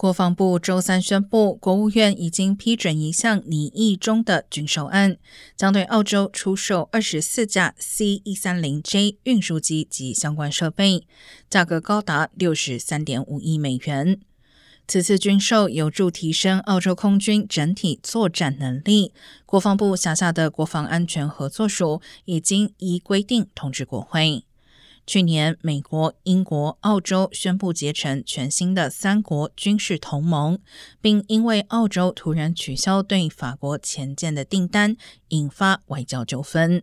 国防部周三宣布，国务院已经批准一项拟议中的军售案，将对澳洲出售二十四架 C 一三零 J 运输机及相关设备，价格高达六十三点五亿美元。此次军售有助提升澳洲空军整体作战能力。国防部辖下的国防安全合作署已经依规定通知国会。去年，美国、英国、澳洲宣布结成全新的三国军事同盟，并因为澳洲突然取消对法国前舰的订单，引发外交纠纷。